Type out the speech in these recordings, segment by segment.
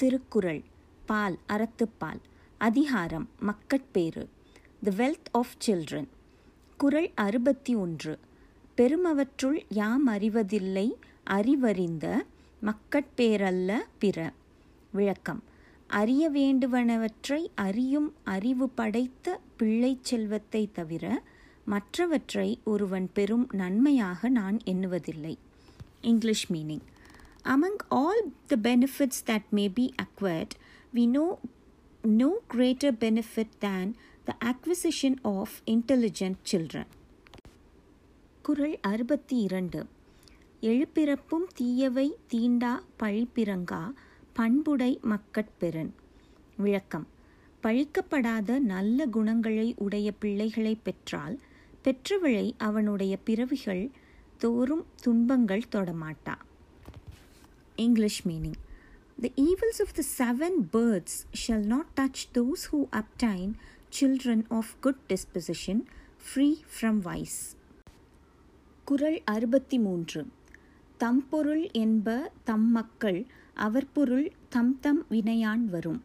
திருக்குறள் பால் அறத்துப்பால் அதிகாரம் மக்கட்பேறு தி வெல்த் ஆஃப் சில்ட்ரன் குறள் அறுபத்தி ஒன்று பெருமவற்றுள் யாம் அறிவதில்லை அறிவறிந்த மக்கட்பேரல்ல பிற. விளக்கம் அறிய வேண்டுவனவற்றை அறியும் அறிவு படைத்த பிள்ளை செல்வத்தை தவிர மற்றவற்றை ஒருவன் பெரும் நன்மையாக நான் எண்ணுவதில்லை. English meaning Among all the benefits that may be acquired, we know no greater benefit than the acquisition of intelligent children. குறள் அறுபத்தி இரண்டு. எழுப்பிறப்பும் தீயவை தீண்டா பழிப்பிறங்கா பண்புடை மக்கட்பெறன். விளக்கம். பழிக்கப்படாத நல்ல குணங்களை உடைய பிள்ளைகளை பெற்றால் பெற்றவளை அவனுடைய பிறவிகள் தோறும் துன்பங்கள் தொடமாட்டா. English meaning. The evils of the seven birds shall not touch those who obtain children of good disposition, free from vice. குரல் அறுபத்தி மூன்று தம் பொருள் என்ப தம் மக்கள் அவர் பொருள் தம் தம் வினையான் வரும்.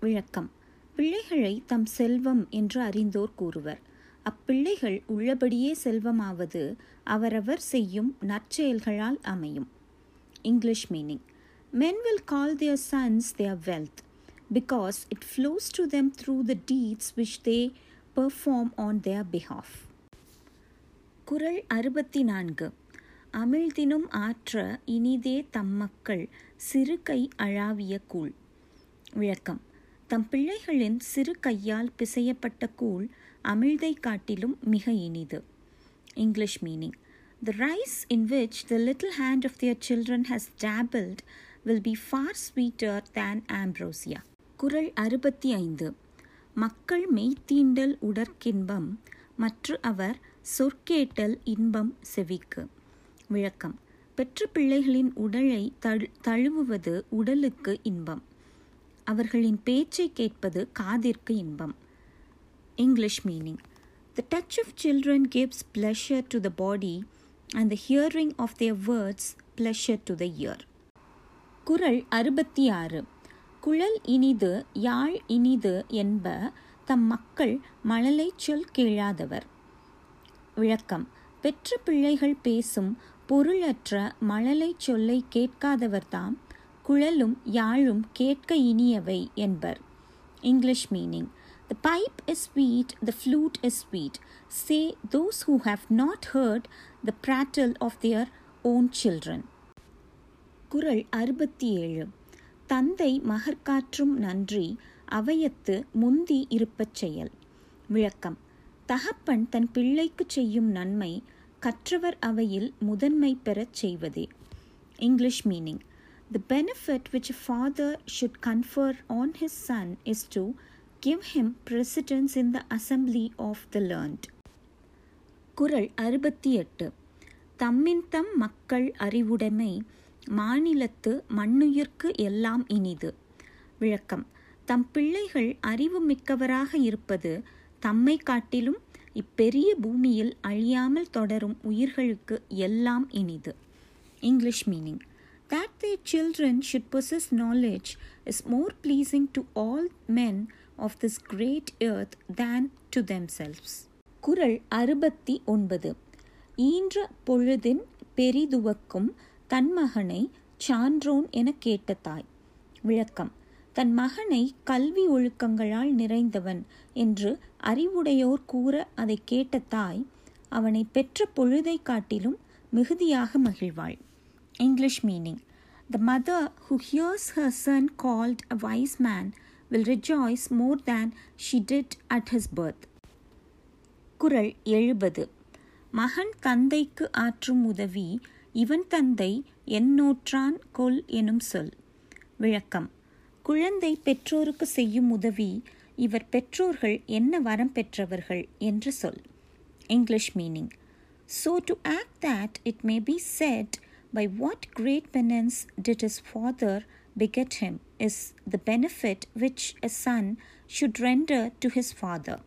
விளக்கம். பிள்ளைகளை தம் செல்வம் என்று அறிந்தோர் கூறுவர். அப்பிள்ளைகள் உள்ளபடியே செல்வமாவது அவரவர் செய்யும் நற்செயல்களால் அமையும். English meaning. Men will call their sons their wealth because it flows to them through the deeds which they perform on their behalf. குரல் அறுபத்தி நான்கு அமிழ்தினும் ஆற்ற இனிதே தம்மக்கள் சிறு கை அழாவிய கூழ் விளக்கம் தம் பிள்ளைகளின் சிறு கையால் பிசையப்பட்ட கூழ் அமிழ்தை காட்டிலும் மிக இனிது English meaning The rice in which the little hand of their children has dabbled will be far sweeter than ambrosia. குறள் அறுபத்தி ஐந்து மக்கள் மெய்த்தீண்டல் உடற்கின்பம் மற்ற அவர் சொற்கேட்டல் இன்பம் செவிக்கு விளக்கம் பெற்ற பிள்ளைகளின் உடலை தழு தழுவுவது உடலுக்கு இன்பம் அவர்களின் பேச்சை கேட்பது காதிற்கு இன்பம் English meaning The touch of children gives pleasure to the body and the hearing of their words pleasure to the ear. அறுபத்தி ஆறு குழல் இனிது யாழ் இனிது என்ப தம் மக்கள் மழலை சொல் கேளாதவர். விளக்கம். பெற்ற பிள்ளைகள் பேசும் பொருளற்ற மழலை சொல்லை கேட்காதவர்தாம் குழலும் யாழும் கேட்க இனியவை என்பர். English meaning. The pipe is sweet, the flute is sweet. Say those who have not heard the prattle of their own children. குறள் அறுபத்தி ஏழு தந்தை மகற்காற்றும் நன்றி அவையத்து முந்தி இருப்பச் செயல் விளக்கம் தகப்பன் தன் பிள்ளைக்கு செய்யும் நன்மை கற்றவர் அவையில் முதன்மை பெறச் செய்வதே English meaning The benefit which a father should confer on his son is to give him precedence in the assembly of the learned. குரல் அறுபத்தி எட்டு தம்மின் தம் மக்கள் அறிவுடைமை மாநிலத்து மண்ணுயிர்க்கு எல்லாம் இனிது. விளக்கம். தம் பிள்ளைகள் அறிவு மிக்கவராக இருப்பது தம்மை காட்டிலும் இப்பெரிய பூமியில் அழியாமல் தொடரும் உயிர்களுக்கு எல்லாம் இனிது. English meaning that the children should possess knowledge is more pleasing to all men of this great earth than to themselves. குரல் அறுபத்தி ஒன்பது. ஈன்ற பொழுதின் பெரிதுவக்கும் தன் மகனை சான்றோன் என கேட்ட தாய். விளக்கம். தன் மகனை கல்வி ஒழுக்கங்களால் நிறைந்தவன் என்று அறிவுடையோர் கூற அதை கேட்ட தாய் அவனை பெற்ற பொழுதை காட்டிலும் மிகுதியாக மகிழ்வாள். English meaning the mother who hears her son called a wise man will rejoice more than she did at his birth. குறள் எழுபது மகன் தந்தைக்கு ஆற்றும் உதவி இவன் தந்தை எண்ணூற்றான் கொல் எனும் சொல் விளக்கம் குழந்தை பெற்றோருக்கு செய்யும் உதவி இவர் பெற்றோர்கள் என்ன வரம் பெற்றவர்கள் என்று சொல் English meaning So to act that it may be said by what great penance did his father beget him is the benefit which a son should render to his father.